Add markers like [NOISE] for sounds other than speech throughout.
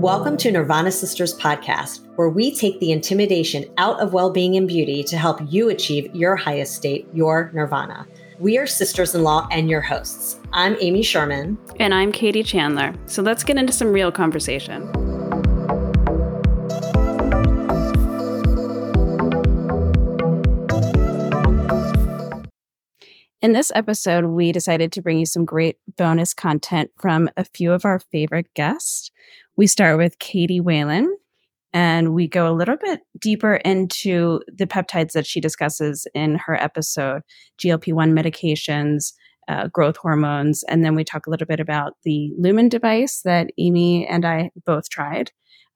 Welcome to Nirvana Sisters podcast, where we take the intimidation out of well being and beauty to help you achieve your highest state, your nirvana. We are sisters in law and your hosts. I'm Amy Sherman. And I'm Katie Chandler. So let's get into some real conversation. In this episode, we decided to bring you some great bonus content from a few of our favorite guests. We start with Katy Whalen, and we go a little bit deeper into the peptides that she discusses in her episode GLP 1 medications, uh, growth hormones, and then we talk a little bit about the Lumen device that Amy and I both tried.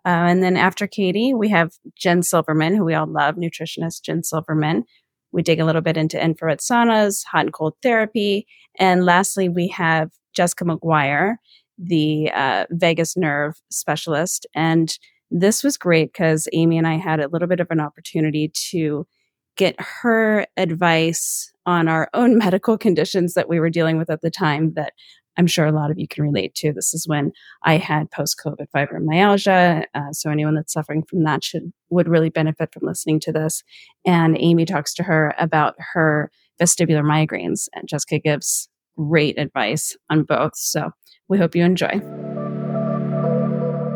Uh, and then after Katy, we have Jen Silverman, who we all love, nutritionist Jen Silverman. We dig a little bit into infrared saunas, hot and cold therapy. And lastly, we have Jessica Maguire, the uh, vagus nerve specialist. And this was great because Amy and I had a little bit of an opportunity to get her advice on our own [LAUGHS] medical conditions that we were dealing with at the time that I'm sure a lot of you can relate to. This is when I had post COVID fibromyalgia. Uh, so anyone that's suffering from that should would really benefit from listening to this. And Amy talks to her about her vestibular migraines, and Jessica gives great advice on both. So we hope you enjoy.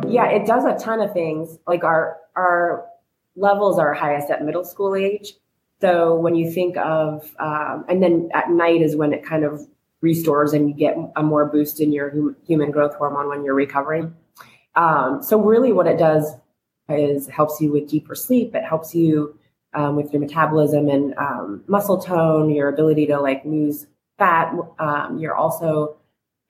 Yeah, it does a ton of things. Like our our levels are highest at middle school age. So when you think of, um, and then at night is when it kind of restores and you get a more boost in your hum- human growth hormone when you're recovering. Um, so really what it does is helps you with deeper sleep. It helps you um, with your metabolism and um, muscle tone, your ability to like lose fat. Um, you're also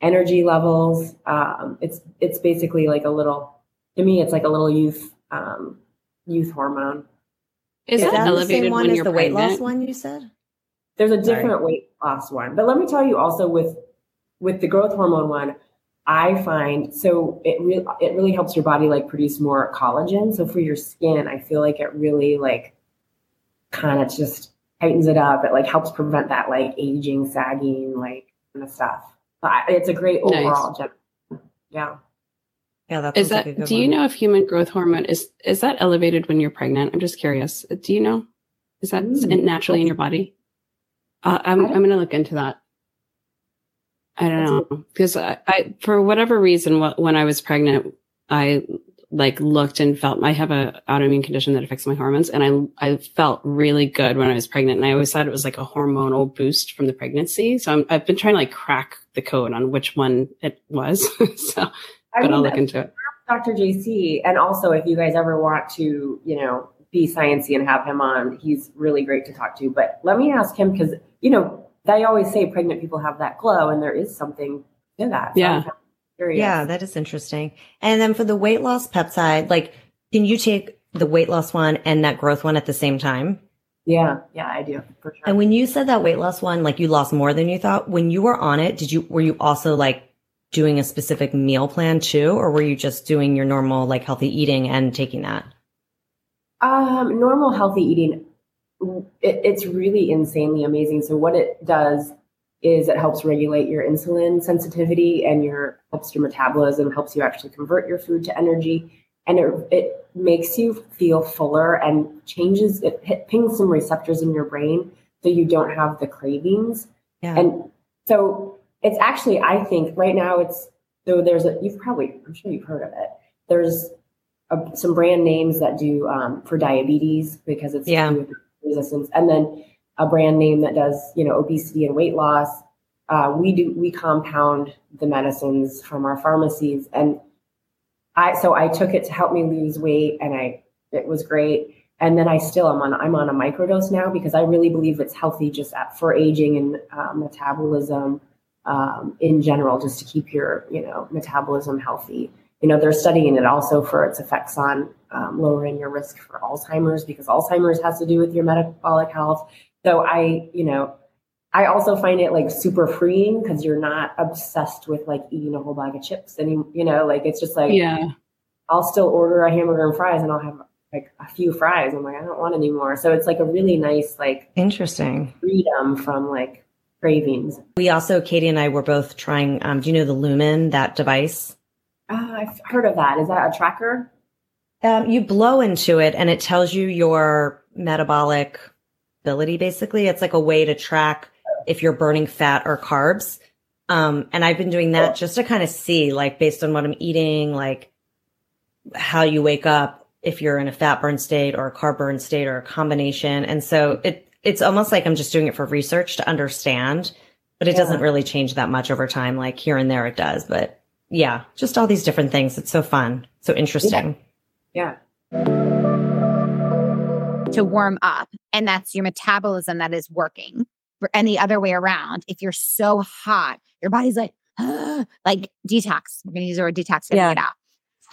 energy levels. Um, it's, it's basically like a little, to me, it's like a little youth, um, youth hormone. Is, Is that, that the same one when as you're the weight loss one you said? There's a Sorry. different weight loss one, but let me tell you also with with the growth hormone one, I find so it really it really helps your body like produce more collagen. So for your skin, I feel like it really like kind of just tightens it up. It like helps prevent that like aging, sagging, like kind of stuff. But it's a great Nice. overall gem. Yeah. Yeah, that Is sounds like that a good do you know if human growth hormone is is that elevated when you're pregnant? I'm just curious. Do you know? Is that Mm. naturally in your body? Uh, I'm I'm going to look into that. I don't know because I, I for whatever reason when I was pregnant I like looked and felt I have a autoimmune condition that affects my hormones and I I felt really good when I was pregnant and I always thought it was like a hormonal boost from the pregnancy. So I'm, I've been trying to like crack the code on which one it was. [LAUGHS] so I but mean, I'll look into it. Dr. JC, and also if you guys ever want to, you know, be sciencey and have him on, he's really great to talk to. But let me ask him because you know they always say pregnant people have that glow, and there is something to that. So Yeah. curious. Yeah, that is interesting. And then for the weight loss peptide, like, can you take the weight loss one and that growth one at the same time? yeah, yeah, I do for sure. And when you said that weight loss one, like you lost more than you thought, when you were on it, did you, were you also like doing a specific meal plan too? Or were you just doing your normal, like healthy eating and taking that? Um, normal healthy eating, it, it's really insanely amazing. So what it does is it helps regulate your insulin sensitivity and your helps your metabolism, helps you actually convert your food to energy. And it, it makes you feel fuller and changes it hit, pings some receptors in your brain so you don't have the cravings. Yeah. And so it's actually, I think right now it's so there's a you've probably I'm sure you've heard of it. There's a, some brand names that do um, for diabetes because it's Yeah. Resistance, and then a brand name that does you know obesity and weight loss. Uh, we do we compound the medicines from our pharmacies, and I so I took it to help me lose weight, and I it was great. And then I still am on I'm on a microdose now because I really believe it's healthy just at, for aging and uh, metabolism um, in general, just to keep your you know metabolism healthy. You know they're studying it also for its effects on um, lowering your risk for Alzheimer's because Alzheimer's has to do with your metabolic health. So I you know I also find it like super freeing because you're not obsessed with like eating a whole bag of chips and you know like it's just like Yeah. I'll still order a hamburger and fries and I'll have like a few fries. I'm like, I don't want any more. So it's like a really nice like Interesting. freedom from like cravings. We also, Katie and I were both trying, um, do you know the Lumen, that device? Ah, I've heard of that. Is that a tracker? Um, you blow into it and it tells you your metabolic ability, basically. It's like a way to track if you're burning fat or carbs. Um, and I've been doing that just to kind of see, like, based on what I'm eating, like how you wake up, if you're in a fat burn state or a carb burn state or a combination. And so it, it's almost like I'm just doing it for research to understand, but it doesn't really change that much over time. Like here and there it does, but yeah, just all these different things. It's so fun. So interesting. Yeah. to warm up and that's your metabolism that is working and the other way around if you're so hot your body's like ah, like detox we're going to use the word detox to Yeah. get out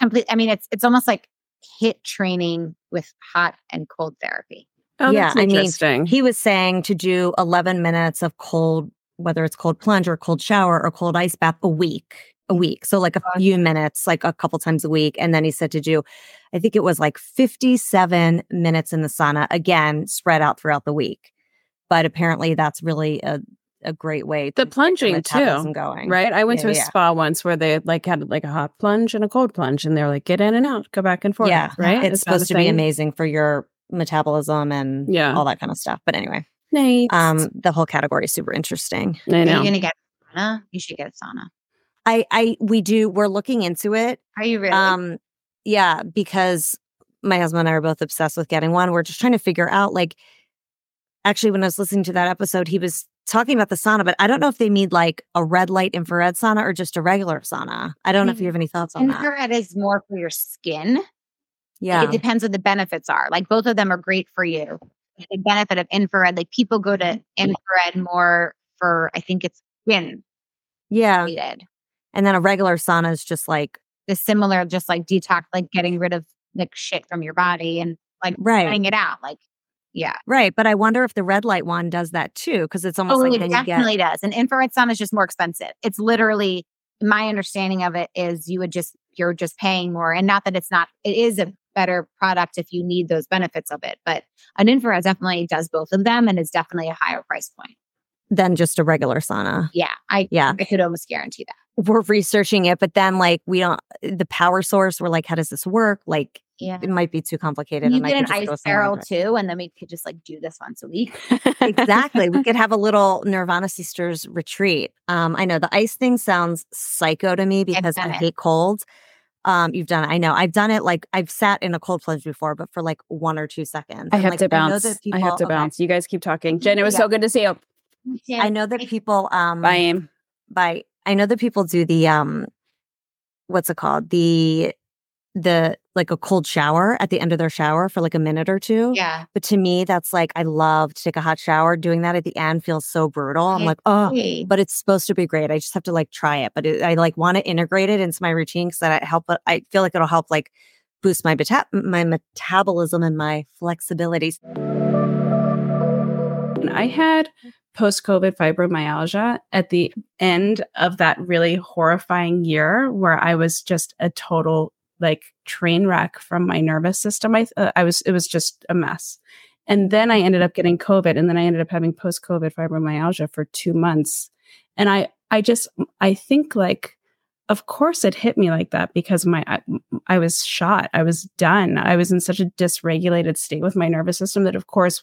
complete i mean it's it's almost like HIIT training with hot and cold therapy Oh, Yeah, that's I mean, interesting. He was saying to do 11 minutes of cold, whether it's cold plunge or cold shower or cold ice bath a week, a week. So like a few minutes, like a couple times a week. And then he said to do, I think it was like 57 minutes in the sauna, again, spread out throughout the week. But apparently that's really a, a great way the plunging metabolism too, going. right? I went Yeah, to a yeah. spa once where they like had like a hot plunge and a cold plunge, and they're like, get in and out, go back and forth. Yeah, right. It's Is that a supposed to be amazing for your metabolism and Yeah. all that kind of stuff. But anyway, Nice. um, the whole category is super interesting. I are know. you going to get sauna you should get sauna I, I, we do, we're looking into it. are you really Um, yeah, because my husband and I are both obsessed with getting one. We're just trying to figure out, like, actually, when I was listening to that episode, he was talking about the sauna, but I don't know if they need like a red light infrared sauna or just a regular sauna. I don't know if you have any thoughts on that. infrared is more for your skin Yeah, it depends what the benefits are. Like both of them are great for you. The benefit of infrared, like people go to infrared more for, I think it's skin yeah. related. And then a regular sauna is just like The similar, just like detox, like getting rid of like shit from your body and like right, it out. Like, yeah. right. But I wonder if the red light one does that too, because it's almost Oh, like it you get definitely does. An infrared sauna is just more expensive. It's literally my understanding of it is you would just you're just paying more, and not that it's not. It is a better product if you need those benefits of it, but an infrared definitely does both of them, and is definitely a higher price point. than just a regular sauna. Yeah, I Yeah. I could almost guarantee that. We're researching it, but then like we don't the power source. We're like, how does this work? Like Yeah. it might be too complicated. You and get an ice barrel too, and then we could just like do this once a week. exactly. We could have a [LAUGHS] little Nirvana Sisters retreat. Um, I know the ice thing sounds psycho to me because I done it. hate cold. Um, you've done it. I know. I've done it like I've sat in a cold plunge before, but for like one or two seconds. I have like, to know bounce. that I have to okay. bounce. You guys keep talking. Jen, it was Yeah. so good to see you. I know that people um Bye, Aim. by I know that people do the um what's it called? The the like a cold shower at the end of their shower for like a minute or two. Yeah. But to me, that's like I love to take a hot shower. Doing that at the end feels so brutal. I'm I like, oh, agree. but it's supposed to be great. I just have to like try it. But it, I like want to integrate it into my routine because that I help. I feel like it'll help like boost my meta- my metabolism and my flexibilities. And I had post COVID fibromyalgia at the end of that really horrifying year where I was just a total like train wreck from my nervous system. I, uh, I was, it was just a mess. And then I ended up getting COVID and then I ended up having post COVID fibromyalgia for two months. And I, I just, I think like of course it hit me like that because my I, I was shot. I was done. I was in such a dysregulated state with my nervous system that of course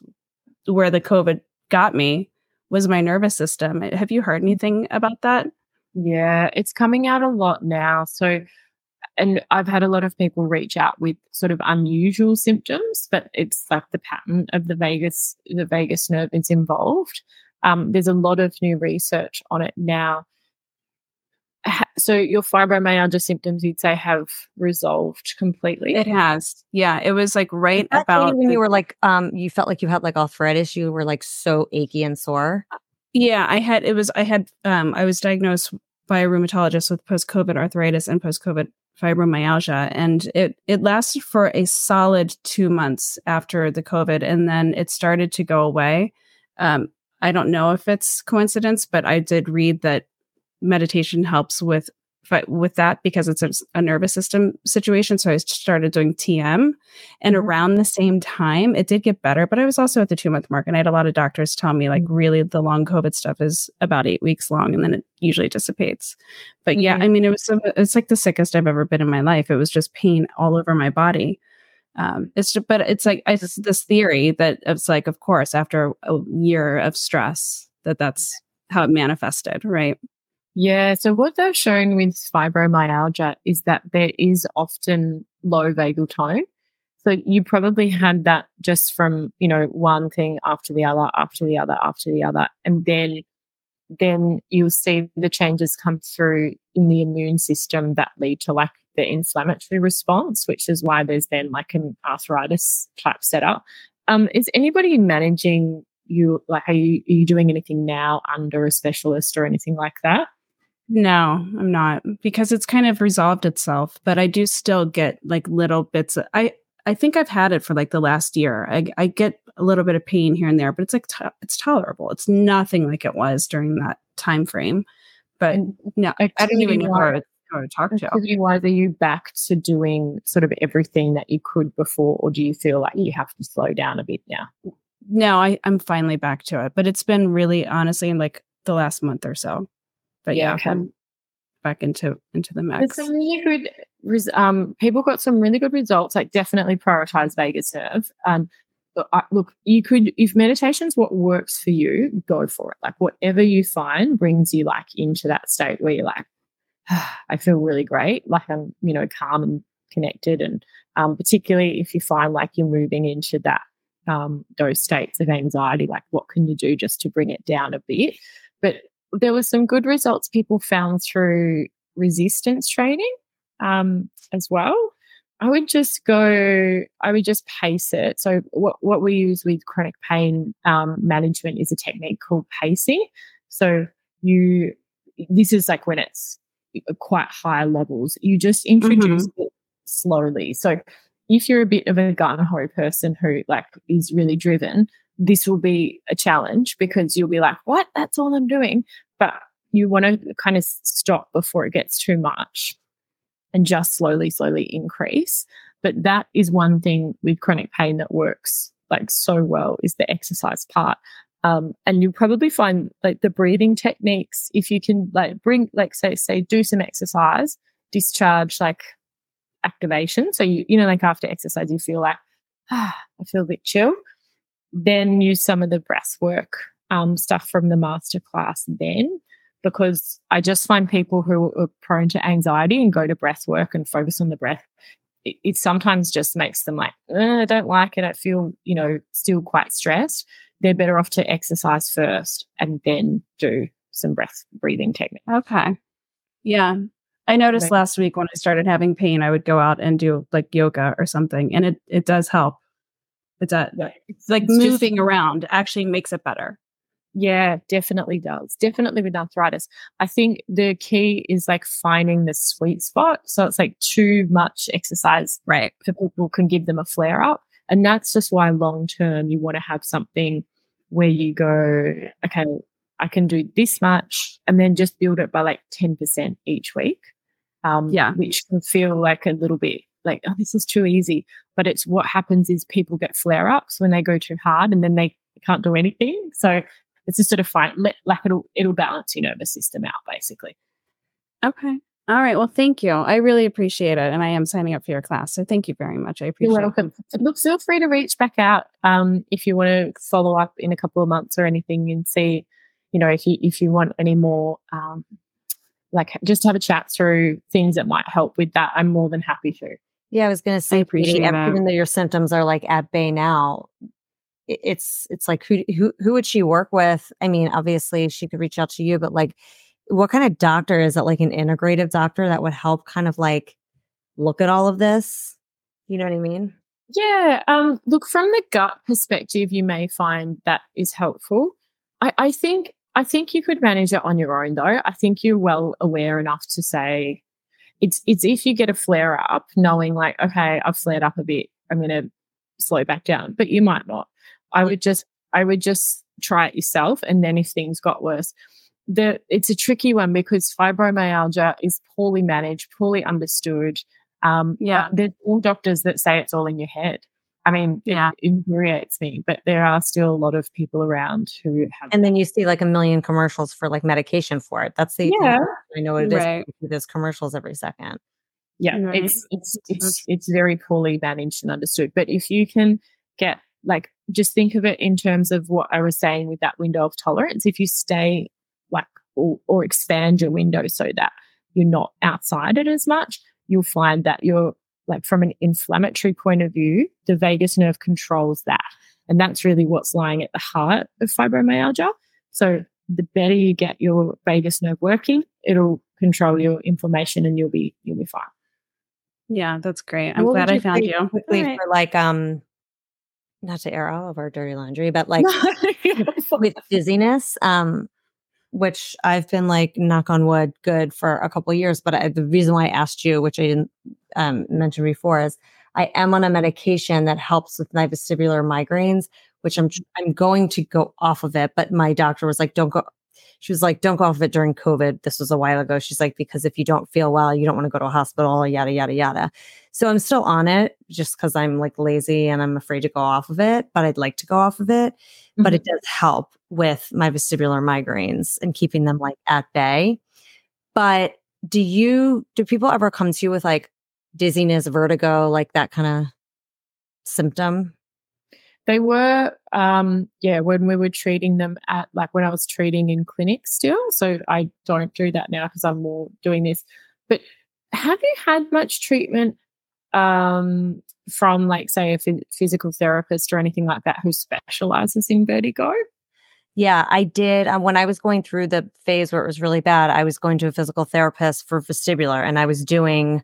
where the COVID got me was my nervous system. Have you heard anything about that? Yeah, it's coming out a lot now. So and I've had a lot of people reach out with sort of unusual symptoms, but it's like the pattern of the vagus, the vagus nerve is involved. Um, there's a lot of new research on it now. So your fibromyalgia symptoms, you'd say, have resolved completely. It has, yeah. It was like right about when the, you were like, um, you felt like you had like arthritis. You were like so achy and sore. Yeah, I had. It was. I had. Um, I was diagnosed by a rheumatologist with post-COVID arthritis and post-COVID fibromyalgia and it it lasted for a solid 2 months after the covid and then it started to go away um, i don't know if it's coincidence but i did read that meditation helps with with that because it's a, a, nervous system situation. So I started doing TM. And mm-hmm. around the same time, it did get better, but I was also at the two month mark. And I had a lot of doctors tell me, like, really, the long COVID stuff is about eight weeks long and then it usually dissipates. But yeah, mm-hmm. I mean, it was, it's like the sickest I've ever been in my life. It was just pain all over my body. Um, it's just, but it's like I, this theory that it's like, of course, after a year of stress, that that's how it manifested, right? Yeah. So what they've shown with fibromyalgia is that there is often low vagal tone. So you probably had that just from, you know, one thing after the other, after the other, after the other. And then then you'll see the changes come through in the immune system that lead to like the inflammatory response, which is why there's then like an arthritis type setup. Um, is anybody managing you like are you, are you doing anything now under a specialist or anything like that? No, I'm not because it's kind of resolved itself, but I do still get like little bits. Of, I I think I've had it for like the last year. I I get a little bit of pain here and there, but it's like to- it's tolerable. It's nothing like it was during that time frame. But no, I, don't even know how to, how to talk to. Wise, are you back to doing sort of everything that you could before, or do you feel like you have to slow down a bit now? No, I I'm finally back to it, but it's been really honestly in like the last month or so. But yeah, okay. I'm back into into the max. some really good. Um, people got some really good results. Like definitely prioritize vagus nerve. Um, look, you could if meditation's what works for you, go for it. Like whatever you find brings you like into that state where you're like, [SIGHS] I feel really great. Like I'm, you know, calm and connected. And um, particularly if you find like you're moving into that um, those states of anxiety, like what can you do just to bring it down a bit? But there were some good results people found through resistance training um, as well. I would just go, I would just pace it. So, what, what we use with chronic pain um, management is a technique called pacing. So, you, this is like when it's quite high levels, you just introduce mm-hmm. it slowly. So, if you're a bit of a gun ho person who like is really driven, this will be a challenge because you'll be like, what? That's all I'm doing. But you want to kind of stop before it gets too much and just slowly, slowly increase. But that is one thing with chronic pain that works like so well is the exercise part. Um, and you probably find like the breathing techniques, if you can like bring, like say, say, do some exercise, discharge like activation. So you, you know, like after exercise, you feel like, ah, I feel a bit chill then use some of the breath work um, stuff from the masterclass then because I just find people who are prone to anxiety and go to breath work and focus on the breath, it, it sometimes just makes them like, I don't like it. I feel, you know, still quite stressed. They're better off to exercise first and then do some breath breathing technique. Okay. Yeah. I noticed last week when I started having pain, I would go out and do like yoga or something, and it, it does help. It's a, it's like it's moving just, around actually makes it better. Yeah, definitely does. Definitely with arthritis. I think the key is like finding the sweet spot. So it's like too much exercise right for people can give them a flare up. And that's just why long term you want to have something where you go, okay, I can do this much and then just build it by like 10% each week. Um, yeah. Which can feel like a little bit like, oh, this is too easy. But it's what happens is people get flare ups when they go too hard and then they can't do anything. So it's just sort of fine. Let, like it'll, it'll balance your nervous system out basically. Okay. All right. Well, thank you. I really appreciate it. And I am signing up for your class. So thank you very much. I appreciate You're welcome. it. Look, feel free to reach back out um, if you want to follow up in a couple of months or anything and see, you know, if you if you want any more, um, like just have a chat through things that might help with that. I'm more than happy to. Yeah, I was going to say, appreciate Katie, that. even though your symptoms are like at bay now, it's it's like who who who would she work with? I mean, obviously she could reach out to you, but like, what kind of doctor is it? Like an integrative doctor that would help kind of like look at all of this? You know what I mean? Yeah. Um, look, from the gut perspective, you may find that is helpful. I, I think I think you could manage it on your own though. I think you're well aware enough to say it's it's if you get a flare up, knowing like, okay, I've flared up a bit, I'm gonna slow back down. But you might not. I would just I would just try it yourself and then if things got worse. The it's a tricky one because fibromyalgia is poorly managed, poorly understood. Um, Yeah. there's all doctors that say it's all in your head. I mean, Yeah. it infuriates me, but there are still a lot of people around who have. And then you see like a million commercials for like medication for it. That's the Yeah. I know what it is. Right. You see those commercials every second. yeah, Right. it's it's it's it's very poorly managed and understood. But if you can get like just think of it in terms of what I was saying with that window of tolerance. If you stay like or, or expand your window so that you're not outside it as much, you'll find that you're like from an inflammatory point of view, the vagus nerve controls that. And that's really what's lying at the heart of fibromyalgia. So the better you get your vagus nerve working, it'll control your inflammation and you'll be you'll be fine. Yeah, that's great. I'm What glad I found you. quickly All right. for like um not to air all of our dirty laundry, but like [LAUGHS] with dizziness, um, which I've been like knock on wood good for a couple of years. But I, the reason why I asked you, which I didn't um, mention before, is I am on a medication that helps with my vestibular migraines, which I'm I'm going to go off of it. But my doctor was like, don't go. She was like, don't go off of it during COVID. This was a while ago. She's like, because if you don't feel well, you don't want to go to a hospital, yada, yada, yada. So I'm still on it just because I'm like lazy and I'm afraid to go off of it, but I'd like to go off of it. But it does help with my vestibular migraines and keeping them like at bay. But do you, do people ever come to you with like dizziness, vertigo, like that kind of symptom? They were, um, yeah, when we were treating them at like when I was treating in clinic still. So I don't do that now because I'm more doing this. But have you had much treatment um, from like say a phys- physical therapist or anything like that who specializes in vertigo? Yeah, I did. Um, when I was going through the phase where it was really bad, I was going to a physical therapist for vestibular and I was doing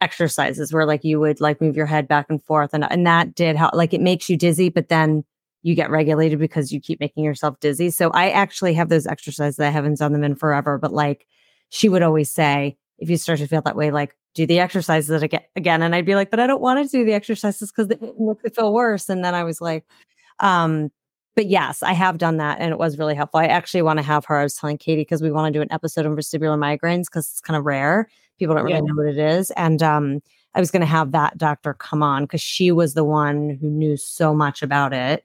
exercises where like you would like move your head back and forth and and that did help like it makes you dizzy but then you get regulated because you keep making yourself dizzy. So I actually have those exercises. I haven't done them in forever, but like she would always say, if you start to feel that way, like do the exercises again. And I'd be like, but I don't want to do the exercises because it makes it feel worse. And then I was like, um, but yes, I have done that and it was really helpful. I actually want to have her. I was telling Katie because we want to do an episode on vestibular migraines because it's kind of rare. People don't really Yeah. know what it is. And um, I was going to have that doctor come on because she was the one who knew so much about it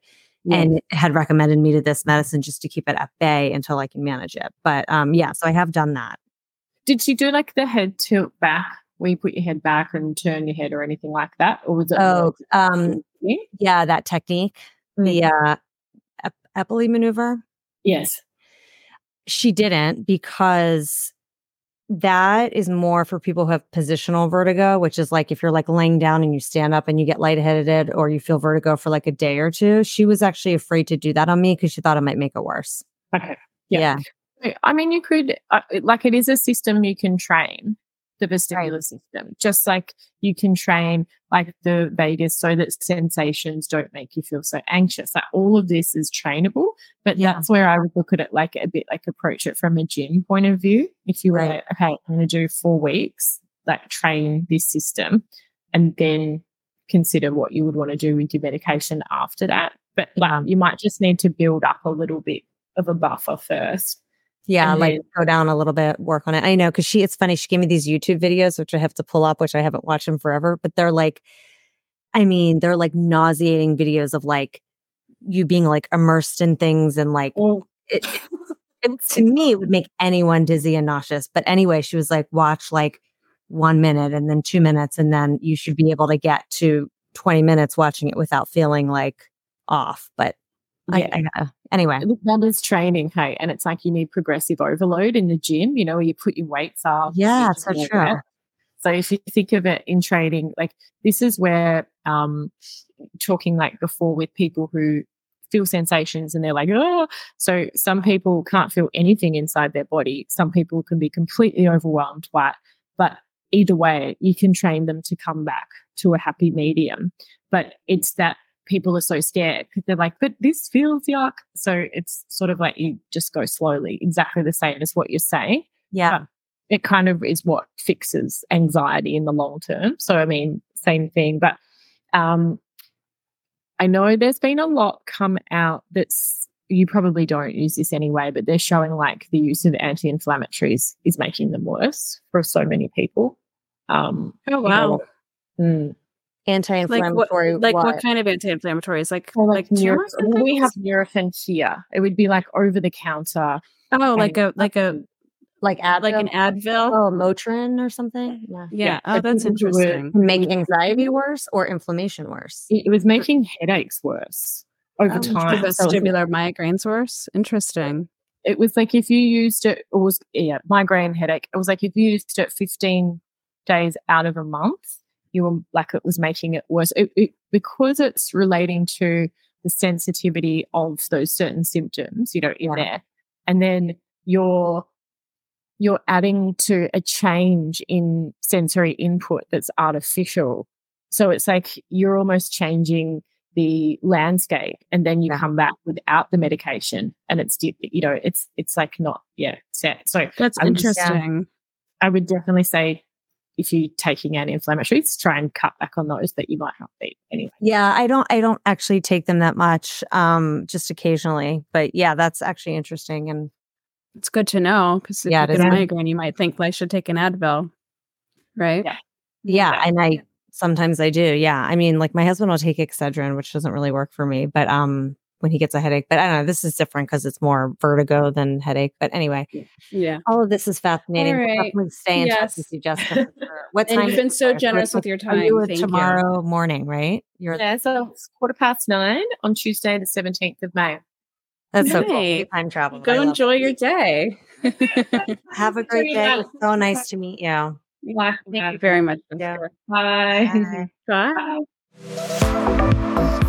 and had recommended me to this medicine just to keep it at bay until I can manage it. But um, yeah, so I have done that. Did she do like the head tilt back where you put your head back and turn your head or anything like that? Or was it? Oh, um, Yeah. yeah, that technique, the uh, Epley maneuver. Yes. She didn't because that is more for people who have positional vertigo, which is like if you're like laying down and you stand up and you get lightheaded or you feel vertigo for like a day or two. She was actually afraid to do that on me because she thought it might make it worse. Okay. Yeah. Yeah. I mean, you could, uh, like, it is a system you can train, the vestibular system, just like you can train, like, the vagus so that sensations don't make you feel so anxious. Like, all of this is trainable, but Yeah. that's where I would look at it like a bit like approach it from a gym point of view. If you were Right. like, okay, I'm going to do four weeks, like, train this system and then consider what you would want to do with your medication after that. But like, you might just need to build up a little bit of a buffer first. Yeah, And like then- go down a little bit, work on it. I know because she, it's funny. She gave me these YouTube videos, which I have to pull up, which I haven't watched them forever, but they're like, I mean, they're like nauseating videos of like you being like immersed in things and like, it, it, [LAUGHS] to me, it would make anyone dizzy and nauseous. But anyway, she was like, watch like one minute and then two minutes, and then you should be able to get to 20 minutes watching it without feeling like off. But Yeah. Anyway. That is training, hey, and it's like you need progressive overload in the gym. You know, where you put your weights up. Yeah, so true. that. So if you think of it in training, like this is where um talking like before with people who feel sensations and they're like, oh, so some people can't feel anything inside their body. Some people can be completely overwhelmed by it. But either way, you can train them to come back to a happy medium. But it's that people are so scared because they're like, but this feels yuck. So it's sort of like you just go slowly, exactly the same as what you're saying Yeah. it kind of is what fixes anxiety in the long term. So I mean, same thing. But um, I know there's been a lot come out that's you probably don't use this anyway, but they're showing like the use of anti-inflammatories is making them worse for so many people. Um, Oh, you know, wow. mm. Anti-inflammatory. Like what, like what what? kind of anti-inflammatories? Like Or like, Nurofen- tumors and we have things? Nurofen here. It would be like over the counter. oh like a like a like Advil? like an Advil. Oh, Motrin or something? Yeah. yeah. yeah, Oh, that's people who were- interesting. Make anxiety worse or inflammation worse? It it was making headaches worse over Oh, time. The So it vestibular migraines worse. Interesting. it was like if you used it, it was yeah, migraine headache. It was like if you used it 15 days out of a month, you were like it was making it worse. It, it, because it's relating to the sensitivity of those certain symptoms, you know, in Yeah. there. And then you're you're adding to a change in sensory input that's artificial. So it's like you're almost changing the landscape and then you Yeah. come back without the medication and it's you know it's it's like not yeah set so That's I would just- interesting. i would definitely say if you're taking anti-inflammatories try and cut back on those that you might not be anyway Yeah, I don't I don't actually take them that much. Um, just occasionally. But yeah, that's actually interesting. And It's good to know because if Yeah, you get a migraine, you might think I should take an Advil, right? Yeah. yeah, Yeah. and I sometimes I do. Yeah. I mean, like my husband will take Excedrin, which doesn't really work for me, but um when he gets a headache. But I don't know, this is different because it's more vertigo than headache. But anyway, Yeah. all of this is fascinating. All We'll stay in touch Yes. with you, Jessica. [LAUGHS] What And time you've been so generous with your you time. you. tomorrow morning, right? You're yeah so it's quarter past nine on tuesday the 17th of may that's so cool. Time travel. Go enjoy it. your day. [LAUGHS] Have a [LAUGHS] great day. So nice to meet you. yeah Thank you very much. Yeah. bye Bye. Bye.